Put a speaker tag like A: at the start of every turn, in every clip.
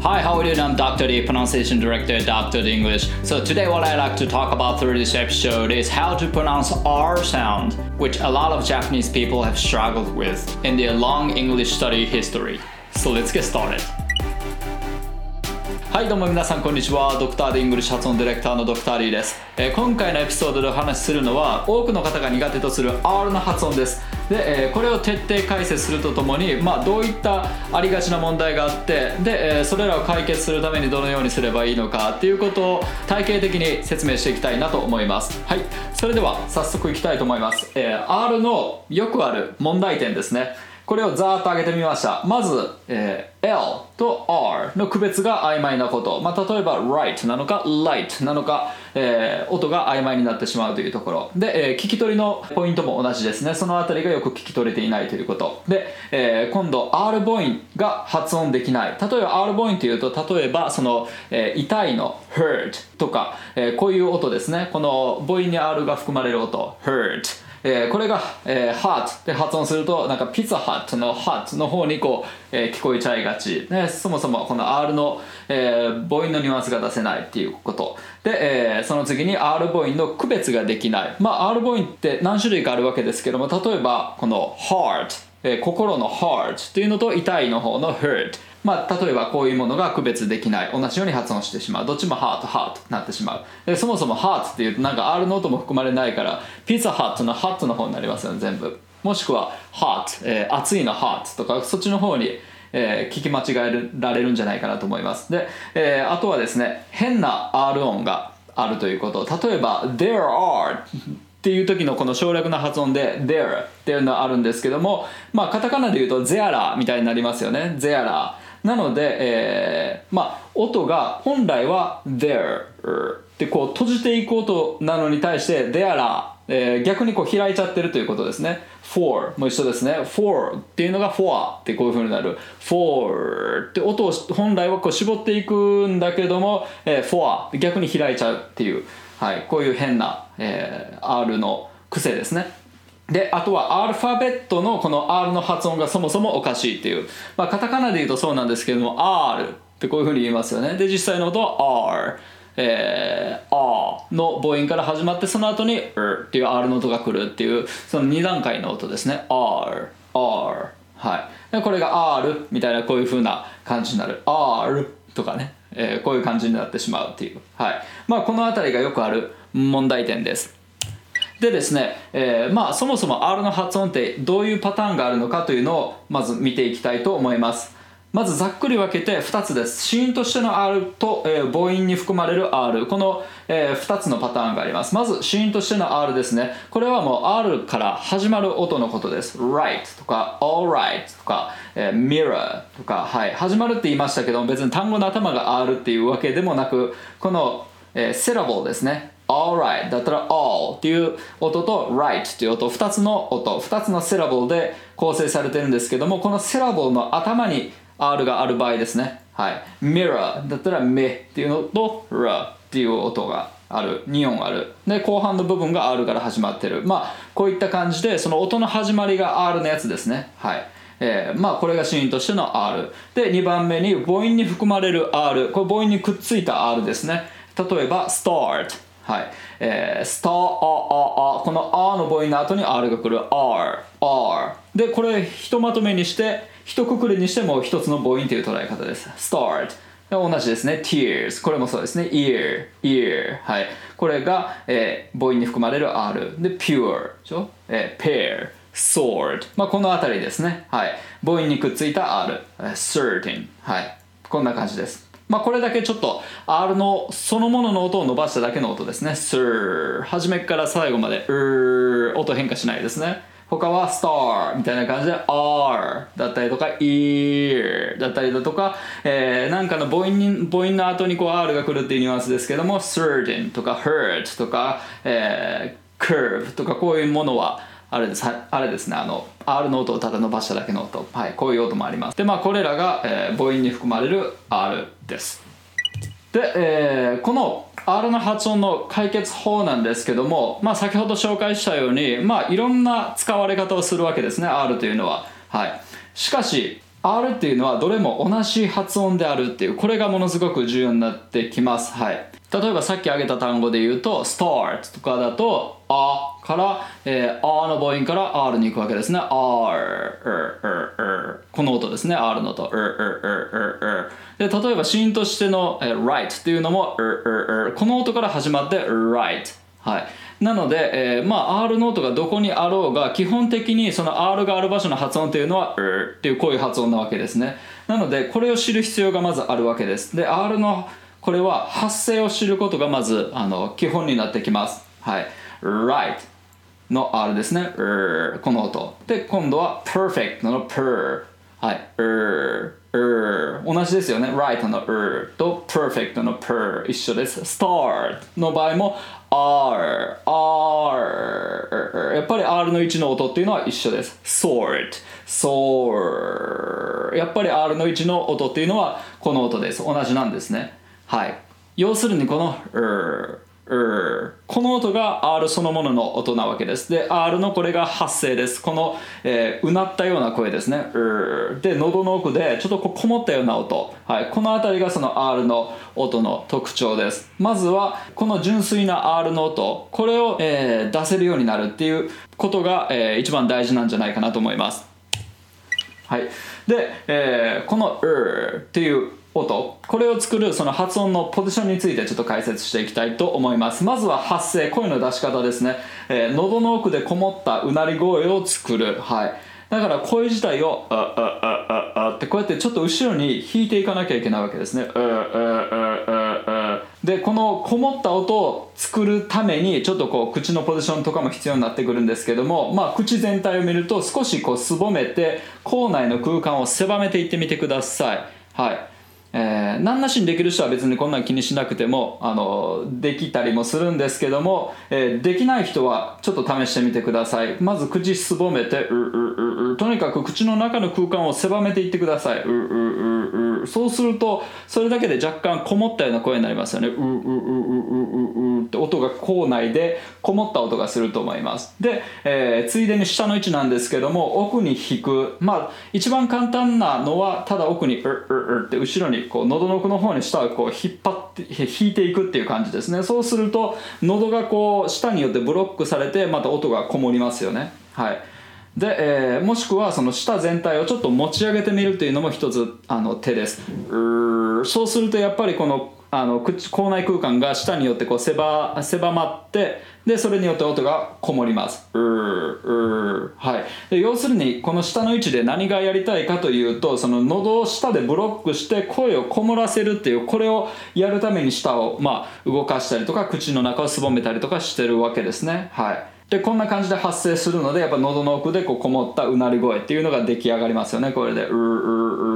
A: Hi, how are you doing? I'm Dr. D, pronunciation director at Dr. D English. So today what I like to talk about through this episode is how to pronounce R sound, which a lot of Japanese people have struggled with in their long English study history. So let's get started. はいどうも皆さんこんにちはドクター・ディングリッシュ発音ディレクターのドクター・リーです、えー今回のエピソードでお話しするのは多くの方が苦手とする R の発音です で、えーこれを徹底解説するとともに、まあ、どういったありがちな問題があってで、えーそれらを解決するためにどのようにすればいいのかっていうことを体系的に説明していきたいなと思います。はい。それでは早速いきたいと思います、えー R のよくある問題点ですね。これをざーっと上げてみました。まず、えー L と R の区別が曖昧なこと、まあ、例えば right なのか light なのか、えー音が曖昧になってしまうというところ。で、えー聞き取りのポイントも同じですね。そのあたりがよく聞き取れていないということ。で、えー今度 R 母音が発音できない。例えば R 母音というと例えばその、えー痛いの hurt とか、えーこういう音ですね。この母音に R が含まれる音 hurt えーこれが、えー、heart で発音するとなんかピザハットの heart の方にこう、えー聞こえちゃいがち、ね、そもそもこの R の、えー母音のニュアンスが出せないっていうこと。で、えーその次に R 母音の区別ができない。まあ R 母音って何種類かあるわけですけども例えばこの heart えー心の heart っていうのと痛いの方の hurt まあ、例えばこういうものが区別できない同じように発音してしまう。どっちも heart heart になってしまう。そもそも heart っていうとなんか R の音も含まれないからピザハットの heart の方になりますよね全部。もしくは heart、えー熱いの heart とかそっちの方に、えー聞き間違えられるんじゃないかなと思います。で、えーあとはですね変な R 音があるということ。例えば there are っていう時のこの省略な発音で there っていうのがあるんですけどもまあカタカナで言うと there みたいになりますよね。there なので、えーまあ音が本来は there ってこう閉じていく音なのに対して there えー逆にこう開いちゃってるということですね。for も一緒ですね。for っていうのが for ってこういう風になる。for って音を本来はこう絞っていくんだけども、えー for 逆に開いちゃうっていう、はい、こういう変な、えー R の癖ですね。であとはアルファベットのこの R の発音がそもそもおかしいっていう、まあ、カタカナで言うとそうなんですけども R ってこういうふうに言いますよね。で実際の音は R えー、あの母音から始まってその後に R っていう R の音が来るっていうその2段階の音ですね。R R はい。でこれが R みたいなこういう風な感じになる。R とかね、えーこういう感じになってしまうっていう。はい。まあこの辺りがよくある問題点です。でですね、えーまあそもそも R の発音ってどういうパターンがあるのかというのをまず見ていきたいと思います。まずざっくり分けて2つです。子音としての R と、えー母音に含まれる R この、え2つのパターンがあります。まず子音としての R ですね。これはもう R から始まる音のことです。Right とか alright とか、えー mirror とか、はい、始まるって言いましたけど別に単語の頭が R っていうわけでもなくこの、えー、syllable ですね。Alright だったら all っていう音と right っていう音2つの音2つの syllable で構成されてるんですけどもこの syllable の頭に R がある場合ですね。はい。mirror だったら目っていうのと r っていう音がある。2音ある。で後半の部分が R から始まってる。まあこういった感じでその音の始まりが R のやつですね。はい。えーまあこれが子音としての R で2番目に母音に含まれる R これ母音にくっついた R ですね。例えば start はい。えー、スター、あ、あ、あ、このあの母音の後に R が来る。R、R でこれひとまとめにして一括りにしても一つの母音という捉え方です。Start 同じですね。Tears これもそうですね。Ear ear はい。これが、えー母音に含まれる R で pure でしょ、えー pair sword まあこの辺りですね。はい。母音にくっついた R certain はい。こんな感じです。まあこれだけちょっと R のそのものの音を伸ばしただけの音ですね。Sir 初めから最後までうー音変化しないですね。他は star みたいな感じで r だったりとか ear だったりだとか、えーなんかの母音に母音の後にこう r が来るっていうニュアンスですけども certain とか hurt とか、えー curve とかこういうものはあれですあれですねあの R の音をただ伸ばしただけの音、はい、こういう音もあります。でまあこれらが、えー母音に含まれる R です。で、えーこの R の発音の解決法なんですけども、まあ、先ほど紹介したように、まあ、いろんな使われ方をするわけですね R というのは、はい、しかし R っていうのはどれも同じ発音であるっていうこれがものすごく重要になってきます。はい。例えばさっき挙げた単語で言うと start とかだとあから、えー、あの母音から R に行くわけですね。R, この音ですね。R の音。R, R, R, R, R で例えばシーンとしての、えー、right っていうのも R, R, R この音から始まって right はい。なので、えー、まあ R の音がどこにあろうが基本的にその R がある場所の発音というのは R っていうこういう発音なわけですね。なのでこれを知る必要がまずあるわけです。で R のこれは発声を知ることがまずあの基本になってきます。はい。right の R ですね。この音。で今度は perfect の per はい。er er 同じですよね。right の er と perfect の per 一緒です。start の場合も R R やっぱり R の1の音っていうのは一緒です。sort sort やっぱり R の1の音っていうのはこの音です。同じなんですね。はい要するにこの R この音が R そのものの音なわけです。で、R のこれが発声です。この、えー、うなったような声ですね。で、喉の奥でちょっとここもったような音。はい、この辺りがその R の音の特徴です。まずは、この純粋な R の音、これを、えー、出せるようになるっていうことが、えー、一番大事なんじゃないかなと思います。はい。で、えー、この R っていう音。これを作るその発音のポジションについてちょっと解説していきたいと思います。まずは発声声の出し方ですね、えー、喉の奥でこもったうなり声を作る。はい。だから声自体をあああああってこうやってちょっと後ろに引いていかなきゃいけないわけですね。でこのこもった音を作るためにちょっとこう口のポジションとかも必要になってくるんですけどもまあ口全体を見ると少しこうすぼめて口内の空間を狭めていってみてください。はい。えー、何なしにできる人は別にこんなん気にしなくてもあのできたりもするんですけども、えー、できない人はちょっと試してみてください。まず口すぼめてううううとにかく口の中の空間を狭めていってください。うううう。そうするとそれだけで若干こもったような声になりますよね。うううううううって音が口内でこもった音がすると思います。で、えー、ついでに下の位置なんですけども奥に引く。まあ一番簡単なのはただ奥にうううって後ろにこう喉の奥の方に舌をこう引っ張って引いていくっていう感じですね。そうすると喉がこう舌によってブロックされてまた音がこもりますよね。はい。で、えー、もしくはその舌全体をちょっと持ち上げてみるというのも一つあの手です。そうするとやっぱりこのあの口口内空間が舌によってこう狭狭まってでそれによって音がこもります。はい。で要するにこの下の位置で何がやりたいかというとその喉を下でブロックして声をこもらせるっていうこれをやるために舌をまあ動かしたりとか口の中をすぼめたりとかしてるわけですね。はい。でこんな感じで発声するのでやっぱ喉の奥でこうこもったうなり声っていうのが出来上がりますよね。これでうううう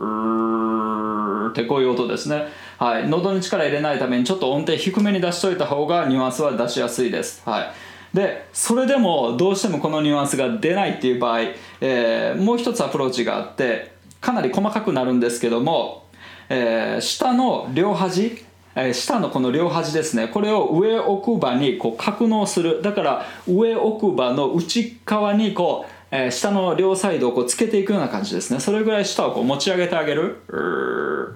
A: ううってこういう音ですね。はい。喉に力入れないためにちょっと音程低めに出しといた方がニュアンスは出しやすいです。はい。でそれでもどうしてもこのニュアンスが出ないっていう場合、えー、もう一つアプローチがあってかなり細かくなるんですけども、えー、下の両端え下のこの両端ですね。これを上奥歯にこう格納する。だから上奥歯の内側にこうえ、下の両サイドをこうつけていくような感じですね。それぐらい下をこう持ち上げてあげる。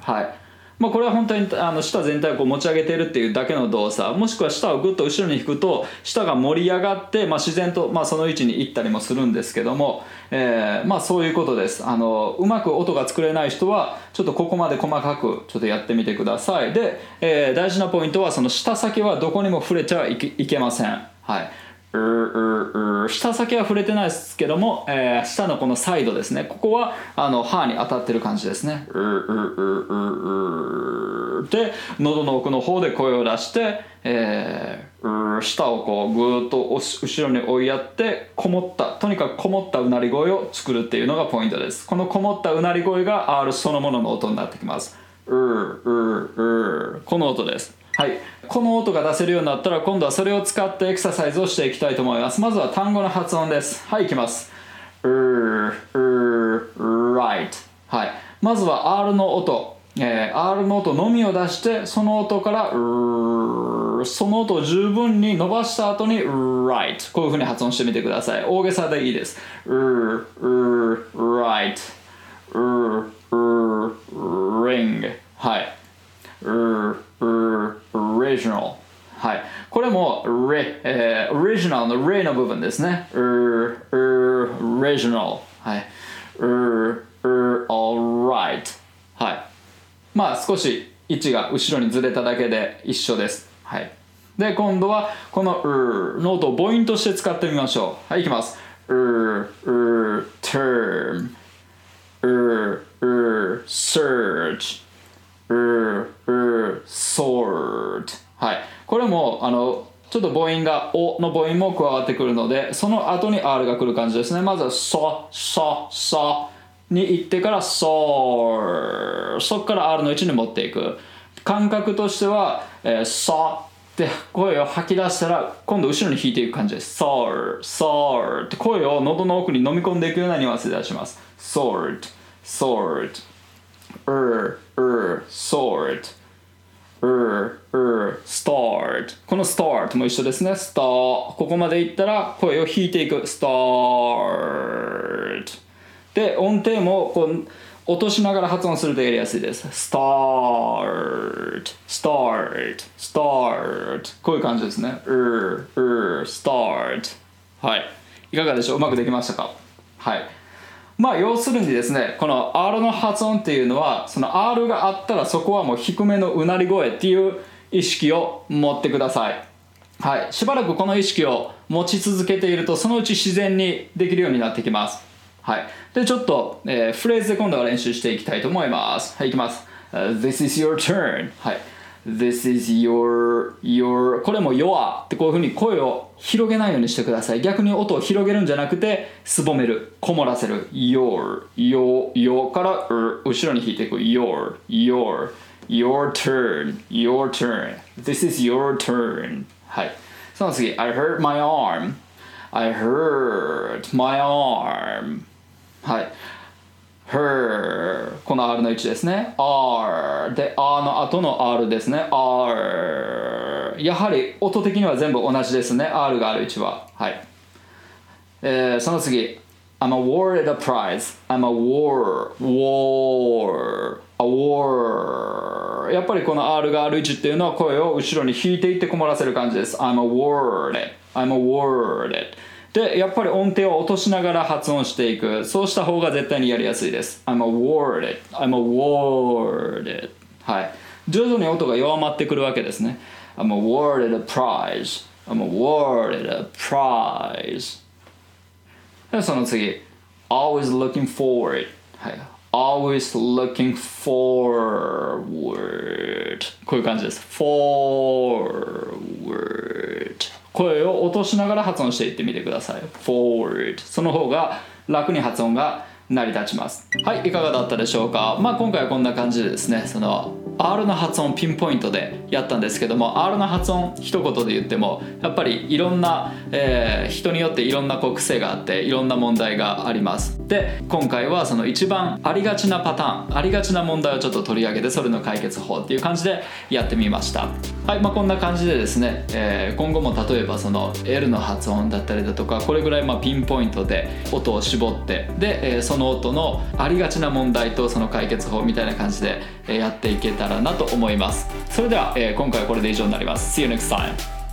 A: はい。まあ、これは本当にあの舌全体をこう持ち上げてるっていうだけの動作。もしくは舌をぐっと後ろに引くと舌が盛り上がって、まあ、自然と、まあ、その位置に行ったりもするんですけども、えー、まあそういうことです。あのうまく音が作れない人はちょっとここまで細かくちょっとやってみてください。で、えー、大事なポイントはその舌先はどこにも触れちゃいけません。はい。下先は触れてないですけども、えー、下のこのサイドですね。ここはあの歯に当たってる感じですね。で喉の奥の方で声を出して、えー、舌をこうぐーっと後ろに追いやってこもったとにかくこもったうなり声を作るっていうのがポイントです。このこもったうなり声が R そのものの音になってきます。この音ですはい。この音が出せるようになったら今度はそれを使ってエクササイズをしていきたいと思います。まずは単語の発音です。はいいきます。Right はい。まずは R の音、えー、R の音のみを出してその音からその音を十分に伸ばした後に right こういう風に発音してみてください。大げさでいいです。Right ring はい。R R original. はい。これも re、えー、original の re の部分ですね。original はい。alright はい。まあ少し位置が後ろにずれただけで一緒です。はい。で今度はこの r の音を母音として使ってみましょう。はいいきます。r r term r r search r r sword はい。これもあのちょっと母音が「お」の母音も加わってくるのでその後に R が来る感じですね。まずは「そ」「そ」「そ」に行ってから「そ」そこから R の位置に持っていく。感覚としては「えー、そ」って声を吐き出したら今度後ろに引いていく感じです「そ」「そ」って声を喉の奥に飲み込んでいくようなニュアンスで出します「sword」「sword」「er」「er」「sword」er, er, start. この start も一緒ですね。start ここまでいったら声を弾いていく。start で音程もこう落としながら発音するとやりやすいです。start start start こういう感じですね。er, er, start はい。いかがでしょう？うまくできましたか？はい。まあ要するにですねこの R の発音っていうのはその R があったらそこはもう低めのうなり声っていう意識を持ってください。はい。しばらくこの意識を持ち続けているとそのうち自然にできるようになってきます。はい。でちょっと、えー、フレーズで今度は練習していきたいと思います。はいいきます、uh, This is your turn. はい。This is your, your これも your ってこういうふうに声を広げないようにしてください逆に音を広げるんじゃなくてすぼめるこもらせる your your your から後ろに引いていく your your your turn your turn this is your turn はいその次 I hurt my arm I hurt my arm はい her. この R の位置ですね。R で R の後の R ですね。R やはり音的には全部同じですね。R がある位置は。はい、えー、その次。I'm awarded a prize. I'm a war war. A war. やっぱりこの R がある位置っていうのは声を後ろに引いていってこもらせる感じです。I'm awarded. I'm awarded. でやっぱり音程を落としながら発音していくそうした方が絶対にやりやすいです I'm awarded I'm awarded はい徐々に音が弱まってくるわけですね I'm awarded a prize I'm awarded a prize でその次 always looking forward はい always looking forward こういう感じです forward 声を落としながら発音していってみてください。forward その方が楽に発音が成り立ちます。はいいかがだったでしょうか？まあ今回はこんな感じでですねその R の発音ピンポイントでやったんですけども R の発音一言で言ってもやっぱりいろんな、えー、人によっていろんなこう癖があっていろんな問題があります。で今回はその一番ありがちなパターンありがちな問題をちょっと取り上げてそれの解決法っていう感じでやってみました。はいまあこんな感じでですね、えー、今後も例えばその L の発音だったりだとかこれぐらいまピンポイントで音を絞ってで、えー、その音のありがちな問題とその解決法みたいな感じでやっていけたらなと思います。それでは、えー、今回はこれで以上になります。See you next time!